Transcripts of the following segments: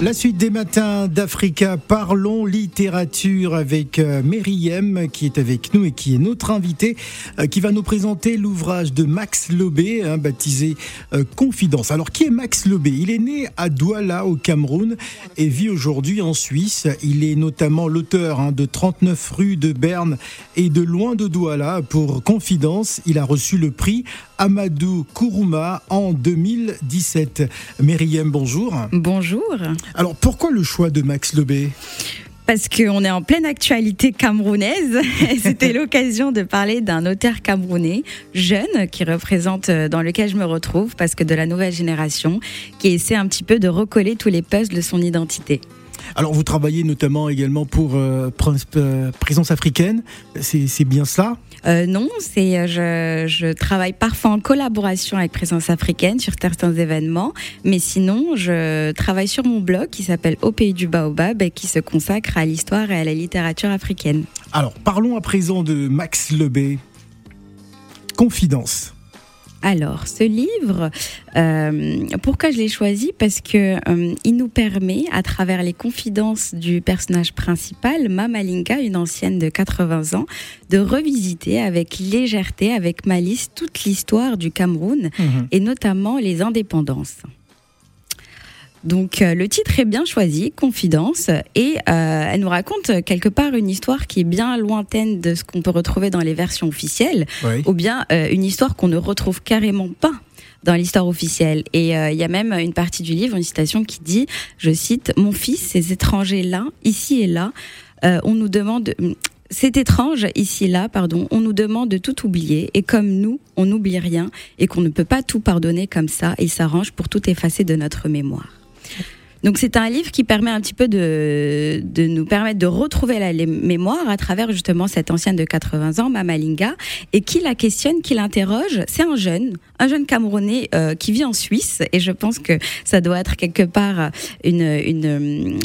La suite des matins d'Africa, parlons littérature avec euh, Meriem qui est avec nous et qui est notre invité, euh, qui va nous présenter l'ouvrage de Max Lobé, hein, baptisé euh, Confidence. Alors qui est Max Lobé? Il est né à Douala au Cameroun et vit aujourd'hui en Suisse. Il est notamment l'auteur hein, de 39 rues de Berne et de Loin de Douala pour Confidence. Il a reçu le prix Amadou Kourouma en 2017. Meriem, bonjour. Bonjour. Alors pourquoi le choix de Max Lebé parce qu'on est en pleine actualité camerounaise. C'était l'occasion de parler d'un auteur camerounais jeune qui représente euh, dans lequel je me retrouve parce que de la nouvelle génération qui essaie un petit peu de recoller tous les puzzles de son identité. Alors vous travaillez notamment également pour euh, euh, Présence africaine, c'est bien cela? Euh, non, c'est je, je, travaille parfois en collaboration avec Présence africaine sur certains événements, mais sinon je travaille sur mon blog qui s'appelle Au pays du baobab et qui se consacre à l'histoire et à la littérature africaine. Alors parlons à présent de Max Lebé. Confidence. Alors, ce livre, euh, pourquoi je l'ai choisi? Parce que euh, il nous permet, à travers les confidences du personnage principal, Mamalinka, une ancienne de 80 ans, de revisiter avec légèreté, avec malice, toute l'histoire du Cameroun mhm. et notamment les indépendances. Donc euh, le titre est bien choisi, Confidence, et euh, elle nous raconte quelque part une histoire qui est bien lointaine de ce qu'on peut retrouver dans les versions officielles, ou bien euh, une histoire qu'on ne retrouve carrément pas dans l'histoire officielle. Et il y a même une partie du livre, une citation qui dit, je cite, Mon fils, ces étrangers-là, ici et là, on nous demande... C'est étrange, ici et là, pardon, on nous demande de tout oublier, et comme nous, on n'oublie rien, et qu'on ne peut pas tout pardonner comme ça, il s'arrange pour tout effacer de notre mémoire. Donc c'est un livre qui permet un petit peu de, nous permettre de retrouver la mémoire à travers justement cette ancienne de 80 ans, Mamalinga, et qui la questionne, qui l'interroge. C'est un jeune, un jeune Camerounais euh, qui vit en Suisse, et je pense que ça doit être quelque part une, une,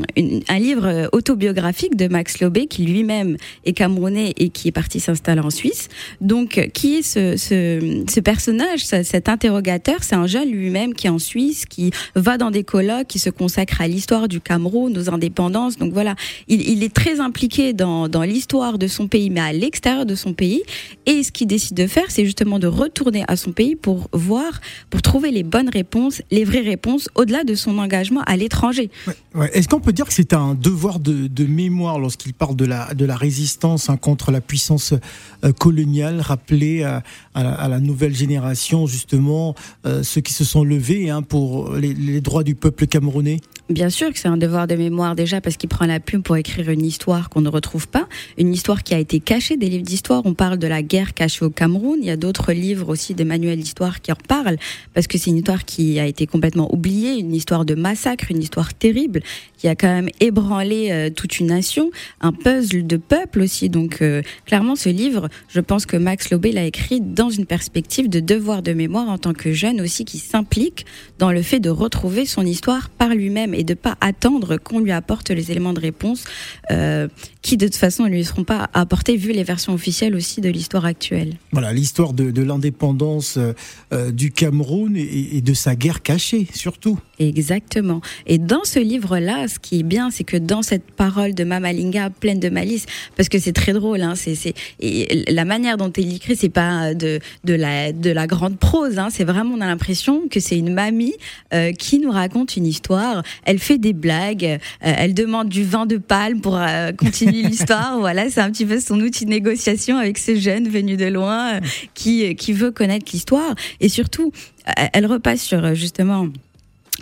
un livre autobiographique de Max Lobé, qui lui-même est Camerounais et qui est parti s'installer en Suisse. Donc qui est ce, ce, ce personnage, cet interrogateur? C'est un jeune lui-même qui est en Suisse, qui va dans des colloques, qui se consacre à l'histoire du Cameroun, nos indépendances. Donc voilà, il, est très impliqué dans, l'histoire de son pays, mais à l'extérieur de son pays. Et ce qu'il décide de faire, c'est justement de retourner à son pays pour voir, pour trouver les bonnes réponses, les vraies réponses, au-delà de son engagement à l'étranger. Est-ce qu'on peut dire que c'est un devoir de, mémoire lorsqu'il parle de la, de la résistance hein, contre la puissance euh, coloniale, rappeler à, la, nouvelle génération justement euh, ceux qui se sont levés hein, pour les droits du peuple camerounais? Bien sûr que c'est un devoir de mémoire déjà parce qu'il prend la plume pour écrire une histoire qu'on ne retrouve pas, une histoire qui a été cachée des livres d'histoire. On parle de la guerre cachée au Cameroun. Il y a d'autres livres aussi, des manuels d'histoire qui en parlent parce que c'est une histoire qui a été complètement oubliée, une histoire de massacre, une histoire terrible qui a quand même ébranlé euh, toute une nation, un puzzle de peuple aussi. Donc euh, clairement, ce livre, je pense que Max Lobé l'a écrit dans une perspective de devoir de mémoire en tant que jeune aussi qui s'implique dans le fait de retrouver son histoire par lui-même et de pas attendre qu'on lui apporte les éléments de réponse euh, qui de toute façon ne lui seront pas apportés vu les versions officielles aussi de l'histoire actuelle. Voilà, l'histoire de, l'indépendance du Cameroun et, de sa guerre cachée surtout. Exactement. Et dans ce livre-là, ce qui est bien, c'est que dans cette parole de Mamalinga pleine de malice, parce que c'est très drôle, hein, c'est, la manière dont elle écrit, c'est pas de, de, la, de la grande prose, hein, c'est vraiment, on a l'impression que c'est une mamie qui nous raconte une histoire elle fait des blagues, euh, elle demande du vin de palme pour euh, continuer l'histoire. voilà, c'est un petit peu son outil de négociation avec ces jeunes venus de loin euh, qui, qui veut connaître l'histoire. Et surtout, elle repasse sur justement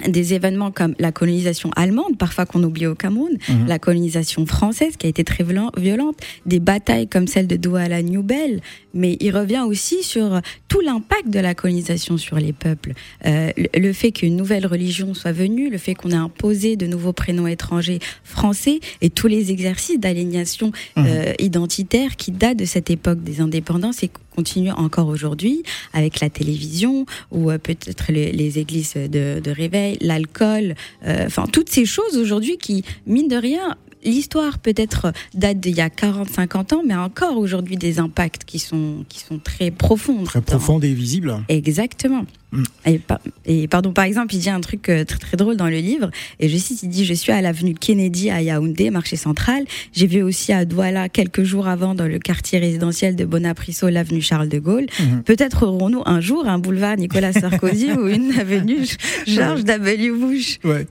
des événements comme la colonisation allemande, parfois qu'on oublie au Cameroun, mhm. la colonisation française qui a été très violente, des batailles comme celle de Douala New Bell, mais il revient aussi sur tout l'impact de la colonisation sur les peuples. Euh, le fait qu'une nouvelle religion soit venue, le fait qu'on ait imposé de nouveaux prénoms étrangers français et tous les exercices d'aliénation mhm. euh, identitaire qui datent de cette époque des indépendances et continuent encore aujourd'hui avec la télévision ou euh, peut-être les, églises de, de réveil l'alcool, euh, enfin toutes ces choses aujourd'hui qui, mine de rien, l'histoire peut-être date d'il y a 40, 50 ans, mais encore aujourd'hui des impacts qui sont, qui sont très profonds. Très profonds et visibles. Exactement. Mm. Et, et, pardon, par exemple, il dit un truc euh, très, très drôle dans le livre, et je cite, il dit, je suis à l'avenue Kennedy à Yaoundé, marché central. J'ai vu aussi à Douala, quelques jours avant, dans le quartier résidentiel de Bonaprisso, l'avenue Charles de Gaulle. Mm-hmm. Peut-être aurons-nous un jour un boulevard Nicolas Sarkozy ou une avenue George W. Bush. Ouais.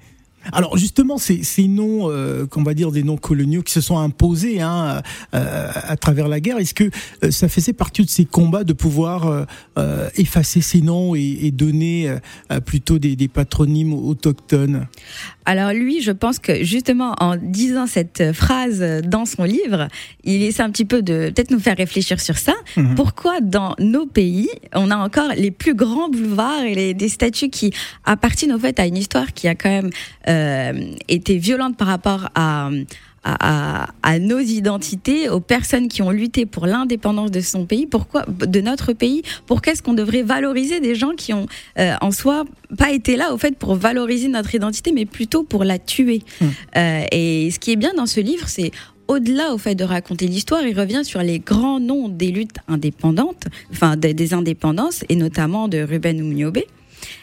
Alors justement, ces, ces noms, euh, qu'on va dire des noms coloniaux qui se sont imposés hein, euh, à travers la guerre, est-ce que euh, ça faisait partie de ces combats de pouvoir effacer ces noms et, donner plutôt des, des, patronymes autochtones? Alors lui, je pense que justement en disant cette phrase dans son livre, il essaie un petit peu de peut-être nous faire réfléchir sur ça. Mhm. Pourquoi dans nos pays, on a encore les plus grands boulevards et les, des statues qui appartiennent au fait à une histoire qui a quand même euh, était violente par rapport à, à, nos identités, aux personnes qui ont lutté pour l'indépendance de son pays, pourquoi, de notre pays, pourquoi est-ce qu'on devrait valoriser des gens qui ont euh, en soi pas été là au fait pour valoriser notre identité, mais plutôt pour la tuer. Mmh. Euh, et ce qui est bien dans ce livre, c'est au-delà au fait de raconter l'histoire, il revient sur les grands noms des luttes indépendantes, enfin des, des indépendances, et notamment de Ruben Oumniobé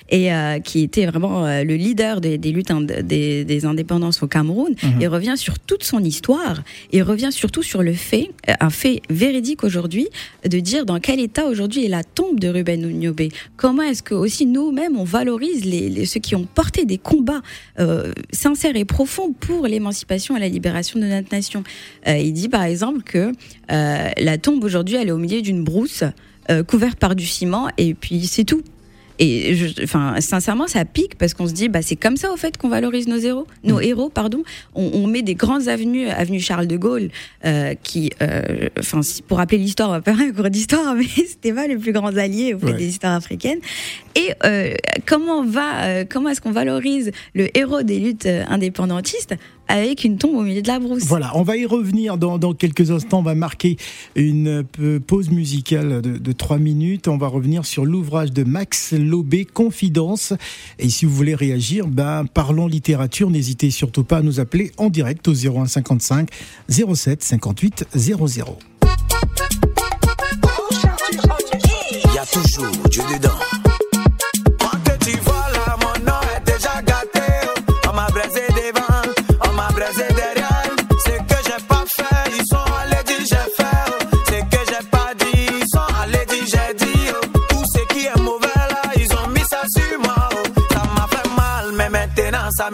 et euh, qui était vraiment euh, le leader des, des luttes des, des, indépendances au Cameroun. Mhm. Il revient sur toute son histoire et revient surtout sur le fait, euh, un fait véridique aujourd'hui, de dire dans quel état aujourd'hui est la tombe de Ruben Ouniobé. Comment est-ce que aussi nous-mêmes on valorise les, les, ceux qui ont porté des combats euh, sincères et profonds pour l'émancipation et la libération de notre nation? Il dit par exemple que la tombe aujourd'hui elle est au milieu d'une brousse couverte par du ciment et puis c'est tout. Et je, enfin, sincèrement, ça pique parce qu'on se dit, bah, c'est comme ça au fait qu'on valorise nos héros, nos mm. héros, pardon. On, on, met des grandes avenues, avenue Charles de Gaulle, euh, qui, euh, enfin, pour rappeler l'histoire, on va faire un cours d'histoire, mais c'était pas le plus grand allié au fait des histoires africaines. Et euh, comment on va, euh, comment est-ce qu'on valorise le héros des luttes euh, indépendantistes? Avec une tombe au milieu de la brousse. Voilà, on va y revenir dans, dans quelques instants. On va marquer une pause musicale de, de 3 minutes. On va revenir sur l'ouvrage de Max Lobé, Confidence. Et si vous voulez réagir, ben, parlons littérature. N'hésitez surtout pas à nous appeler en direct au 01 55 07 58 00. Il y a toujours Dieu dedans. Ça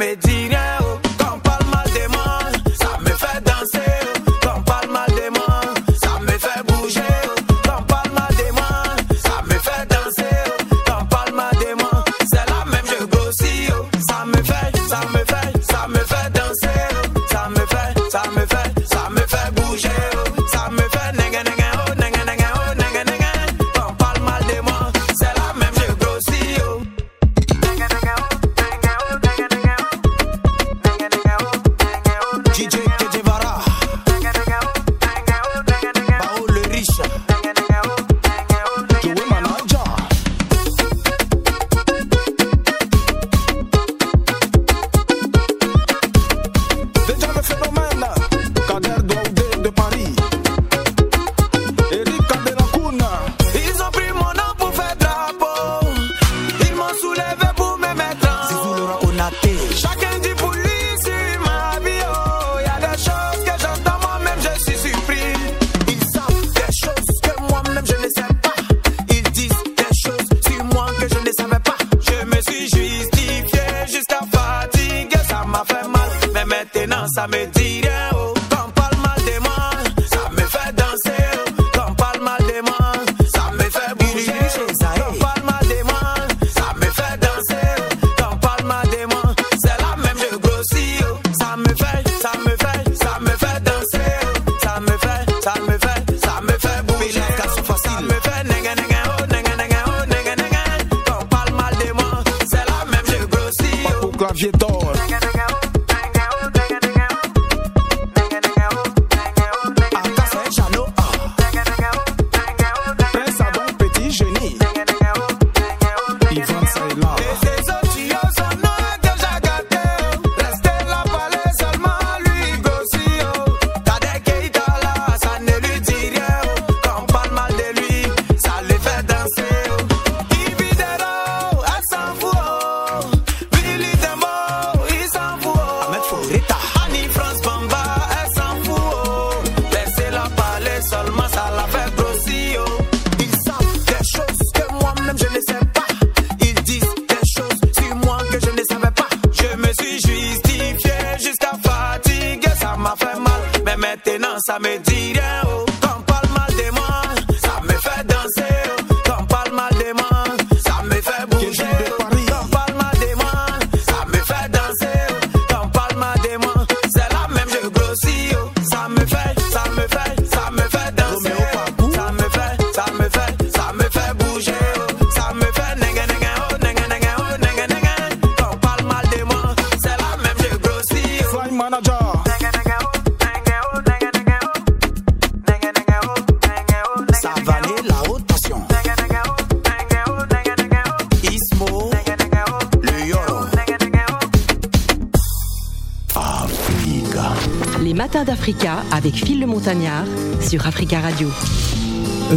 D'Africa avec Phil le Montagnard sur Africa Radio.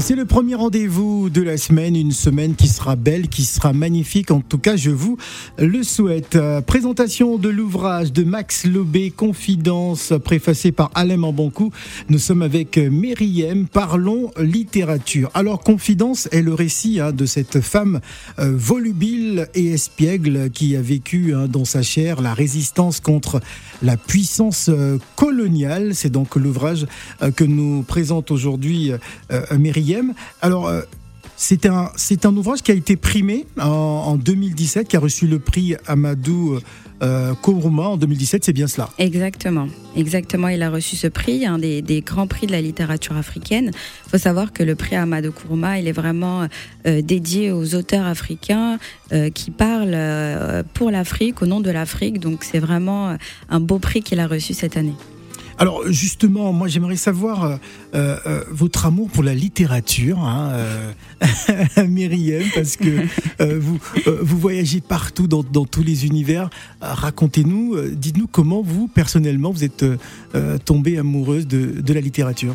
C'est le premier rendez-vous de la semaine, une semaine qui sera belle, qui sera magnifique. En tout cas, je vous le souhaite. Euh, Présentation de l'ouvrage de Max Lobé, Confidence, préfacé par Alain Mambancou. Nous sommes avec Myriam, parlons littérature. Alors, Confidence est le récit hein, de cette femme euh, volubile et espiègle qui a vécu hein, dans sa chair la résistance contre la puissance euh, coloniale. C'est donc l'ouvrage que nous présente aujourd'hui Myriam. Alors, c'est un, c'est un ouvrage qui a été primé en, en 2017, qui a reçu le prix Amadou euh, Kourouma en 2017, c'est bien cela. Exactement, exactement. Il a reçu ce prix, un des, des grands prix de la littérature africaine. Il faut savoir que le prix Amadou Kourouma, il est vraiment euh, dédié aux auteurs africains euh, qui parlent euh, pour l'Afrique, au nom de l'Afrique. Donc c'est vraiment un beau prix qu'il a reçu cette année. Alors justement, moi j'aimerais savoir euh, euh, votre amour pour la littérature, hein, euh, Myriam, parce que vous, vous voyagez partout dans, dans tous les univers. Racontez-nous, dites-nous comment vous, personnellement, vous êtes tombée amoureuse de, de la littérature.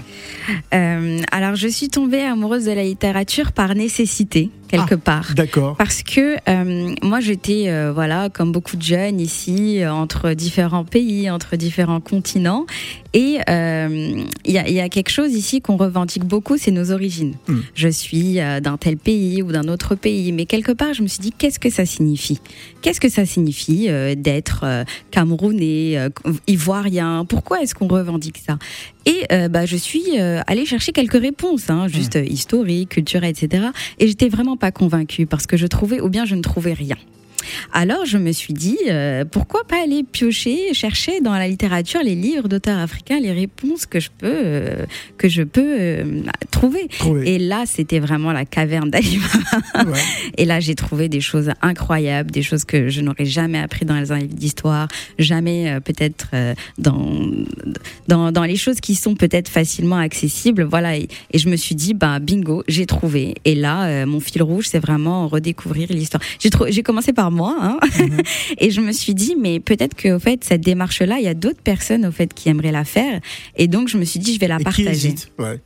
Alors je suis tombée amoureuse de la littérature par nécessité, quelque part. D'accord. Parce que euh, moi j'étais euh, voilà comme beaucoup de jeunes ici euh, entre différents pays, entre différents continents et il y, a, il y a quelque chose ici qu'on revendique beaucoup, c'est nos origines. Mm. Je suis euh, d'un tel pays ou d'un autre pays, mais quelque part je me suis dit qu'est-ce que ça signifie? Qu'est-ce que ça signifie euh, d'être euh, camerounais, euh, ivoirien? Pourquoi est-ce qu'on revendique ça? Et euh, bah, je suis euh, allée chercher quelques réponses, hein, juste euh, historiques, culturelles, etc. Et j'étais vraiment pas convaincue parce que je trouvais, ou bien je ne trouvais rien. Alors je me suis dit, euh, pourquoi pas aller piocher, chercher dans la littérature les livres d'auteurs africains, les réponses que je peux, euh, que je peux euh, trouver. Trouver. Et là, c'était vraiment la caverne d'Alibaba. Ouais. Et là, j'ai trouvé des choses incroyables, des choses que je n'aurais jamais appris dans les livres d'histoire, jamais peut-être dans, dans dans les choses qui sont peut-être facilement accessibles. Voilà. Et, et je me suis dit, bah bingo, j'ai trouvé. Et là, mon fil rouge, c'est vraiment redécouvrir l'histoire. J'ai commencé par moi, hein, et je me suis dit, mais peut-être que au fait cette démarche-là, il y a d'autres personnes au fait qui aimeraient la faire. Et donc, je me suis dit, je vais la Et qui partager. Ouais,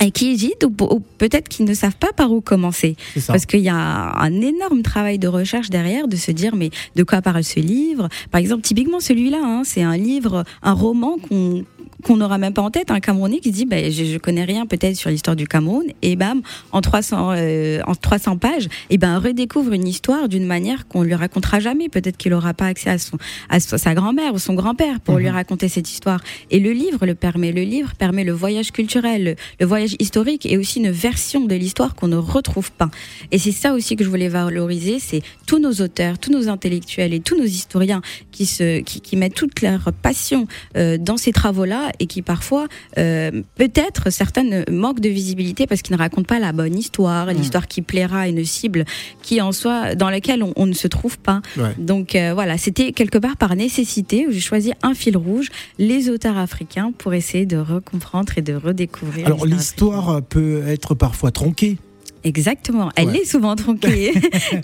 et qui hésitent ou, ou peut-être qui ne savent pas par où commencer. Parce qu'il y a un énorme travail de recherche derrière, de se dire mais de quoi parle ce livre? Par exemple, typiquement celui-là, hein, c'est un livre, un roman qu'on qu'on n'aura même pas en tête, un Camerounais qui dit ben, je, je connais rien peut-être sur l'histoire du Cameroun et bam en 300 euh, en 300 pages et ben redécouvre une histoire d'une manière qu'on lui racontera jamais. Peut-être qu'il aura pas accès à son à sa grand-mère ou son grand-père pour lui raconter cette histoire. Et le livre le permet. Le livre permet le voyage culturel le, le voyage historique et aussi une version de l'histoire qu'on ne retrouve pas. Et c'est ça aussi que je voulais valoriser c'est tous nos auteurs tous nos intellectuels et tous nos historiens qui se qui, qui mettent toute leur passion euh, dans ces travaux-là et qui parfois, euh, peut-être certaines manquent de visibilité parce qu'ils ne racontent pas la bonne histoire, l'histoire qui plaira à une cible qui en soi dans laquelle on, on ne se trouve pas. Ouais. Donc euh, voilà, c'était quelque part par nécessité où j'ai choisi un fil rouge, les auteurs africains, pour essayer de recomprendre et de redécouvrir. Alors l'histoire peut être parfois tronquée. Exactement, elle Ouais. est souvent tronquée.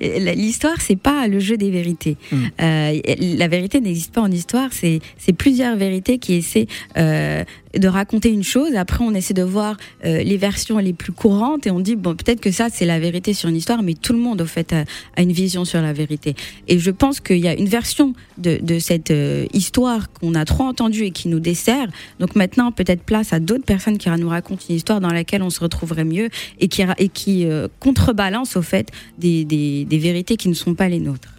L'histoire, c'est pas le jeu des vérités. Mm. Euh, la vérité n'existe pas en histoire. C'est c'est plusieurs vérités qui essaient euh, de raconter une chose. Après, on essaie de voir euh, les versions les plus courantes et on dit bon, peut-être que ça c'est la vérité sur une histoire, mais tout le monde au fait a, a une vision sur la vérité. Et je pense qu'il y a une version de, de cette euh, histoire qu'on a trop entendue et qui nous dessert. Donc maintenant, peut-être place à d'autres personnes qui nous racontent une histoire dans laquelle on se retrouverait mieux et qui, et qui euh, contrebalance au fait des, des, des vérités qui ne sont pas les nôtres.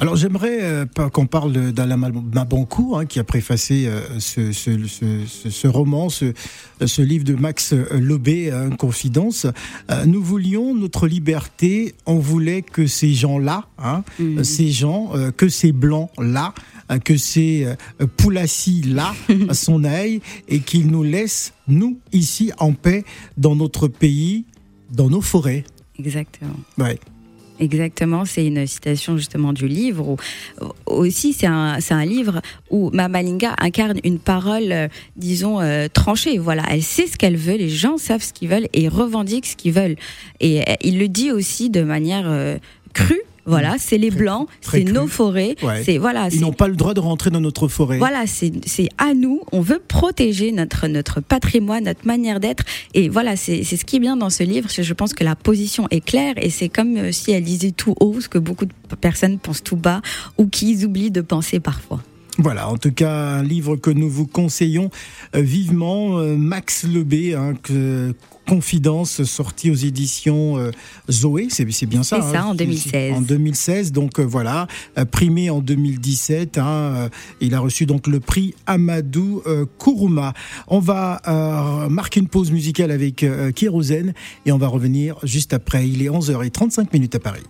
Alors j'aimerais euh, qu'on parle d'Alain Mabancourt, hein, qui a préfacé euh, ce, ce, ce, ce, roman, ce, livre de Max Lobé, hein, Confidence. Euh, nous voulions notre liberté, on voulait que ces gens-là, hein, mmh. ces gens, que ces blancs-là, que ces poulassis-là s'en aillent et qu'ils nous laissent, nous, ici, en paix, dans notre pays, dans nos forêts. Exactement. Ouais. Exactement, c'est une citation justement du livre. aussi, c'est un, un, livre où Mamalinga incarne une parole, euh, disons, euh, tranchée. Voilà, elle sait ce qu'elle veut, les gens savent ce qu'ils veulent et revendiquent ce qu'ils veulent. Et euh, il le dit aussi de manière crue voilà, c'est les blancs, c'est nos forêts. C'est voilà. Ils n'ont pas le droit de rentrer dans notre forêt. Voilà, c'est à nous. On veut protéger notre notre patrimoine, notre manière d'être. Et voilà, c'est ce qui est bien dans ce livre. Je pense que la position est claire et c'est comme euh, si elle disait tout haut ce que beaucoup de personnes pensent tout bas ou qu'ils oublient de penser parfois. Voilà, en tout cas, un livre que nous vous conseillons euh, vivement, euh, Max Lebé, hein, que, Confidence, sorti aux éditions euh, Zoé, c'est bien ça. C'est ça, hein, en 2016. En 2016, donc voilà, primé en 2017. Hein, il a reçu donc le prix Amadou Kourouma. On va marquer une pause musicale avec Kérosène et on va revenir juste après. Il est 11h35 minutes à Paris.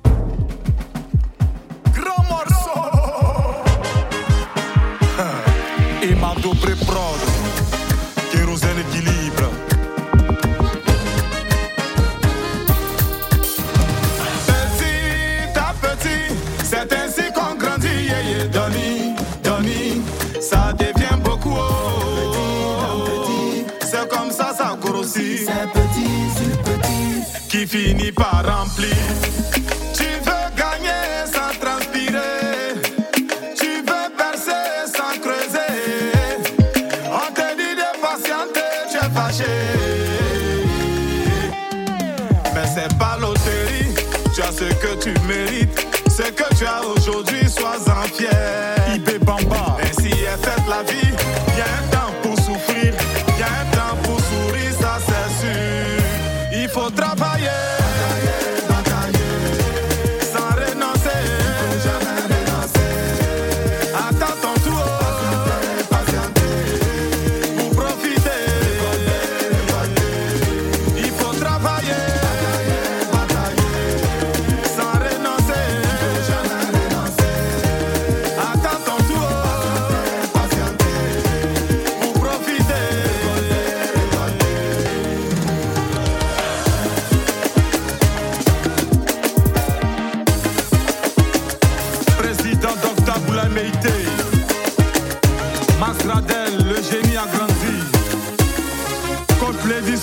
Qui finit par remplir. Tu veux gagner sans transpirer, tu veux percer sans creuser. On te dit de patienter, tu es fâché. Mais c'est pas loterie, tu as ce que tu mérites. Ce que tu as aujourd'hui, sois-en fier. Ibé Bamba. Ainsi est faite la vie,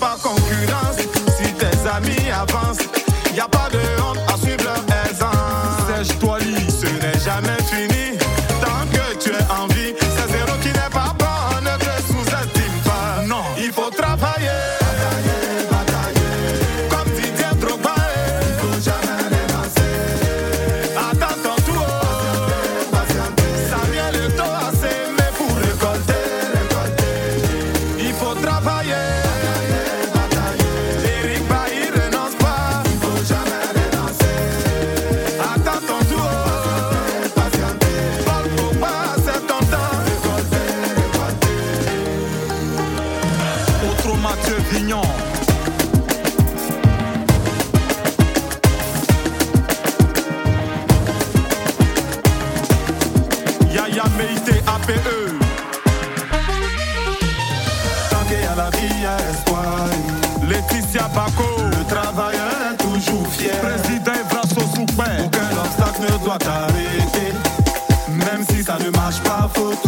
pas concurrence. Si tes amis avancent,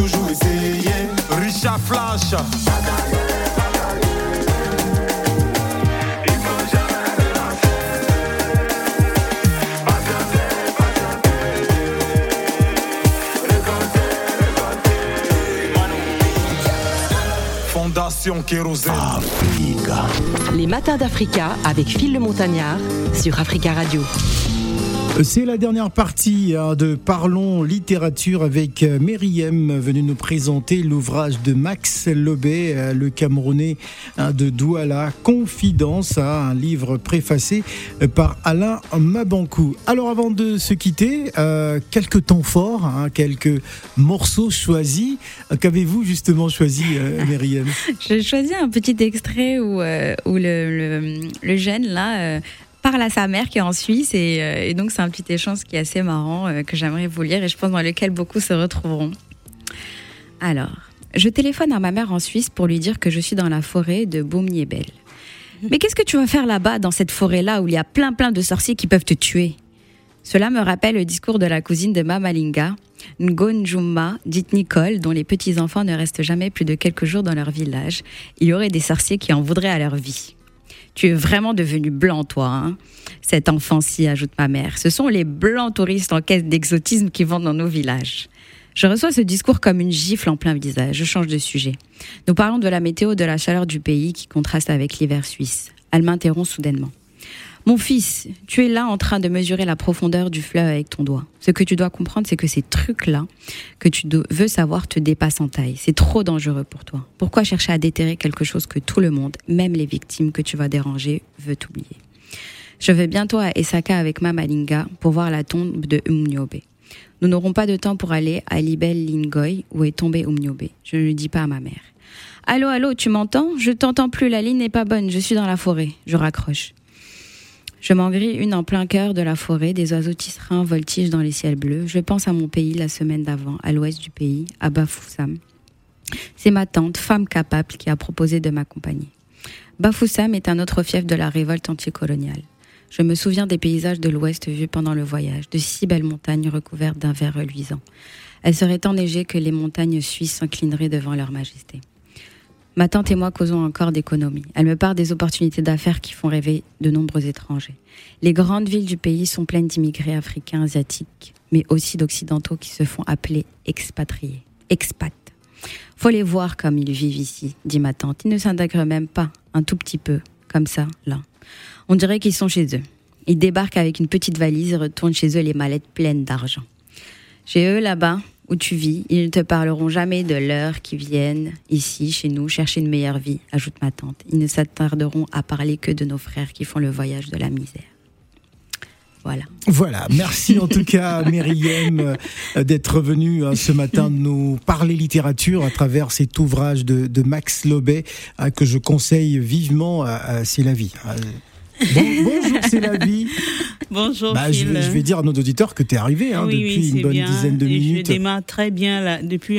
toujours essayer. Richard Flash. Les matins d'Africa avec Phil le Montagnard sur Africa Radio. C'est la dernière partie hein, de Parlons littérature avec euh, Meriem venue nous présenter l'ouvrage de Max Lobé, euh, le Camerounais hein, de Douala, Confidence, hein, un livre préfacé euh, par Alain Mabankou. Alors avant de se quitter, quelques temps forts, quelques morceaux choisis. Qu'avez-vous justement choisi, Meriem? J'ai choisi un petit extrait où, où le, le, jeune là parle à sa mère qui est en Suisse euh, et, donc c'est un petit échange qui est assez marrant euh, que j'aimerais vous lire et je pense dans lequel beaucoup se retrouveront. Alors, je téléphone à ma mère en Suisse pour lui dire que je suis dans la forêt de Boumniebel. Mais qu'est-ce que tu vas faire là-bas, dans cette forêt-là, où il y a plein plein de sorciers qui peuvent te tuer? Cela me rappelle le discours de la cousine de Mamalinga, Ngonjuma, dite Nicole, dont les petits-enfants ne restent jamais plus de quelques jours dans leur village. Il y aurait des sorciers qui en voudraient à leur vie. Tu es vraiment devenu blanc, toi. Hein Cet enfant-ci, ajoute ma mère. Ce sont les blancs touristes en quête d'exotisme qui vont dans nos villages. Je reçois ce discours comme une gifle en plein visage. Je change de sujet. Nous parlons de la météo, de la chaleur du pays qui contraste avec l'hiver suisse. Elle m'interrompt soudainement. Mon fils, tu es là en train de mesurer la profondeur du fleuve avec ton doigt. Ce que tu dois comprendre, c'est que ces trucs-là que tu veux savoir te dépassent en taille. C'est trop dangereux pour toi. Pourquoi chercher à déterrer quelque chose que tout le monde, même les victimes que tu vas déranger, veut oublier? Je vais bientôt à Esaka avec Mamalinga pour voir la tombe de Umnyobe. Nous n'aurons pas de temps pour aller à Libel Lingoy où est tombé Umnyobe. Je ne le dis pas à ma mère. Allô, allô, tu m'entends? Je t'entends plus, la ligne n'est pas bonne, je suis dans la forêt. Je raccroche. Je m'en grille une en plein cœur de la forêt, des oiseaux tisserands voltigent dans les ciels bleus. Je pense à mon pays la semaine d'avant, à l'ouest du pays, à Bafoussam. C'est ma tante, femme capable, qui a proposé de m'accompagner. Bafoussam est un autre fief de la révolte anticoloniale. Je me souviens des paysages de l'ouest vus pendant le voyage, de si belles montagnes recouvertes d'un vert reluisant. Elles seraient enneigées que les montagnes suisses s'inclineraient devant leur majesté. Ma tante et moi causons encore d'économie. Elle me parle des opportunités d'affaires qui font rêver de nombreux étrangers. Les grandes villes du pays sont pleines d'immigrés africains, asiatiques, mais aussi d'occidentaux qui se font appeler expatriés. Expats. Faut les voir comme ils vivent ici, dit ma tante. Ils ne s'intègrent même pas, un tout petit peu, comme ça, là. On dirait qu'ils sont chez eux. Ils débarquent avec une petite valise et retournent chez eux les mallettes pleines d'argent. Chez eux, là-bas, où tu vis, ils ne te parleront jamais de l'heure qui viennent ici, chez nous, chercher une meilleure vie, ajoute ma tante. Ils ne s'attarderont à parler que de nos frères qui font le voyage de la misère. Voilà. Voilà. Merci en tout cas, Myriam, euh, d'être venue hein, ce matin nous parler littérature à travers cet ouvrage de, Max Lobet euh, que je conseille vivement à, C'est la vie. Hein bonjour, c'est la vie. Bonjour. Bah, je, vais, dire à nos auditeurs que tu es arrivé hein, depuis une bonne dizaine de minutes. Je démarre très bien là, depuis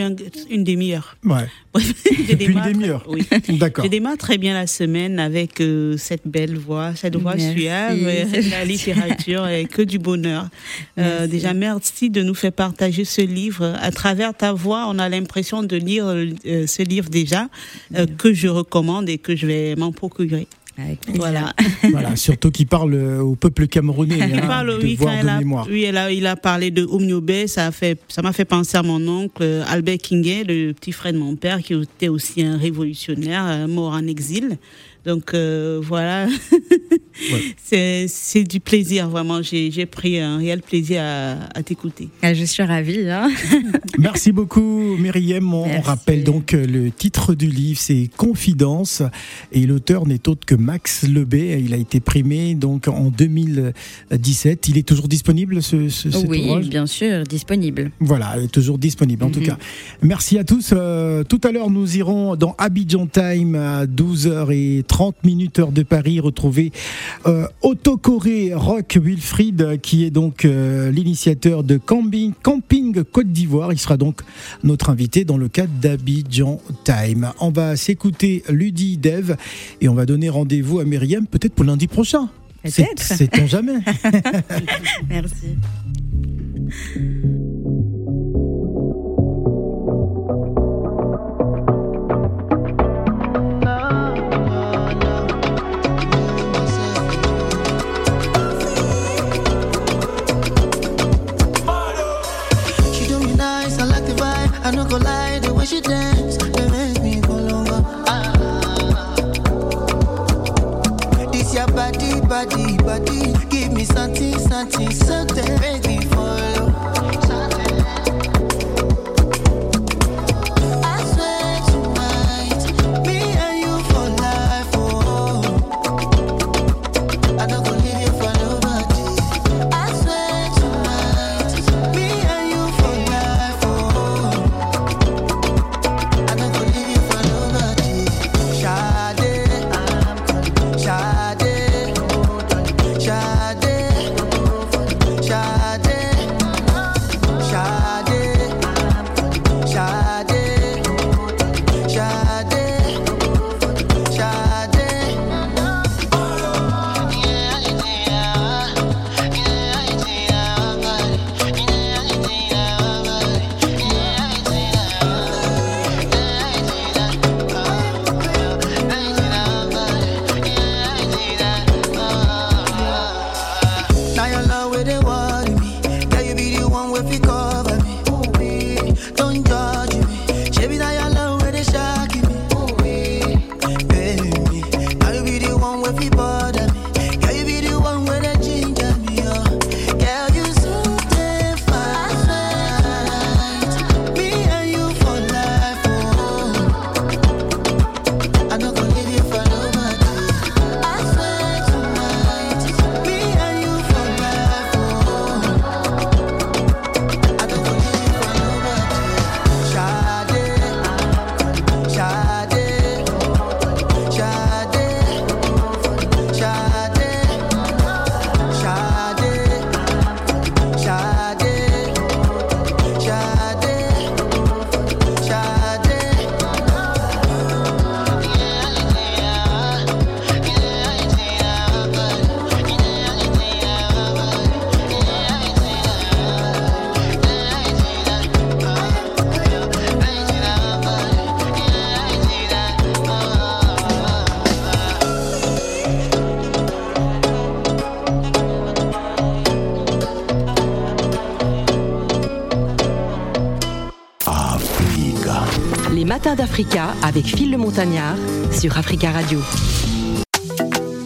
une demi-heure. Ouais. depuis une demi-heure. Oui. D'accord. Je démarre très bien la semaine avec euh, cette belle voix, cette voix suave, la littérature et que du bonheur. Euh, déjà, merci de nous faire partager ce livre. À travers ta voix, on a l'impression de lire euh, ce livre déjà, que je recommande et que je vais m'en procurer. Voilà. voilà, surtout qu'il parle au peuple camerounais. il hein, parle, de oui, de mémoire. oui, il a, il a parlé de Oumniobé, ça fait, ça m'a fait penser à mon oncle Albert Kingé, le petit frère de mon père, qui était aussi un révolutionnaire, euh, mort en exil. Donc euh, voilà, c'est du plaisir vraiment. J'ai pris un réel plaisir à, t'écouter. Ah, je suis ravie. Hein. Merci beaucoup Myriam. On, rappelle donc le titre du livre, c'est Confidence et l'auteur n'est autre que Max Lebé. Il a été primé donc en 2017. Il est toujours disponible ce, ce Oui, bien sûr, disponible. Voilà, il est toujours disponible en tout mhm. cas. Merci à tous. Euh, tout à l'heure nous irons dans Abidjan Time à 12h30 30 minutes heure de Paris, retrouver euh, Autocoré Rock Wilfried, qui est donc euh, l'initiateur de Camping, Camping Côte d'Ivoire. Il sera donc notre invité dans le cadre d'Abidjan Time. On va s'écouter Ludi Dev et on va donner rendez-vous à Myriam peut-être pour lundi prochain. Peut-être. C'est jamais. Merci. I no go lie, the way she dance, it makes me go longer. Ah. This your body, body, body, give me something, something, something. d'Africa avec Phil le Montagnard sur Africa Radio.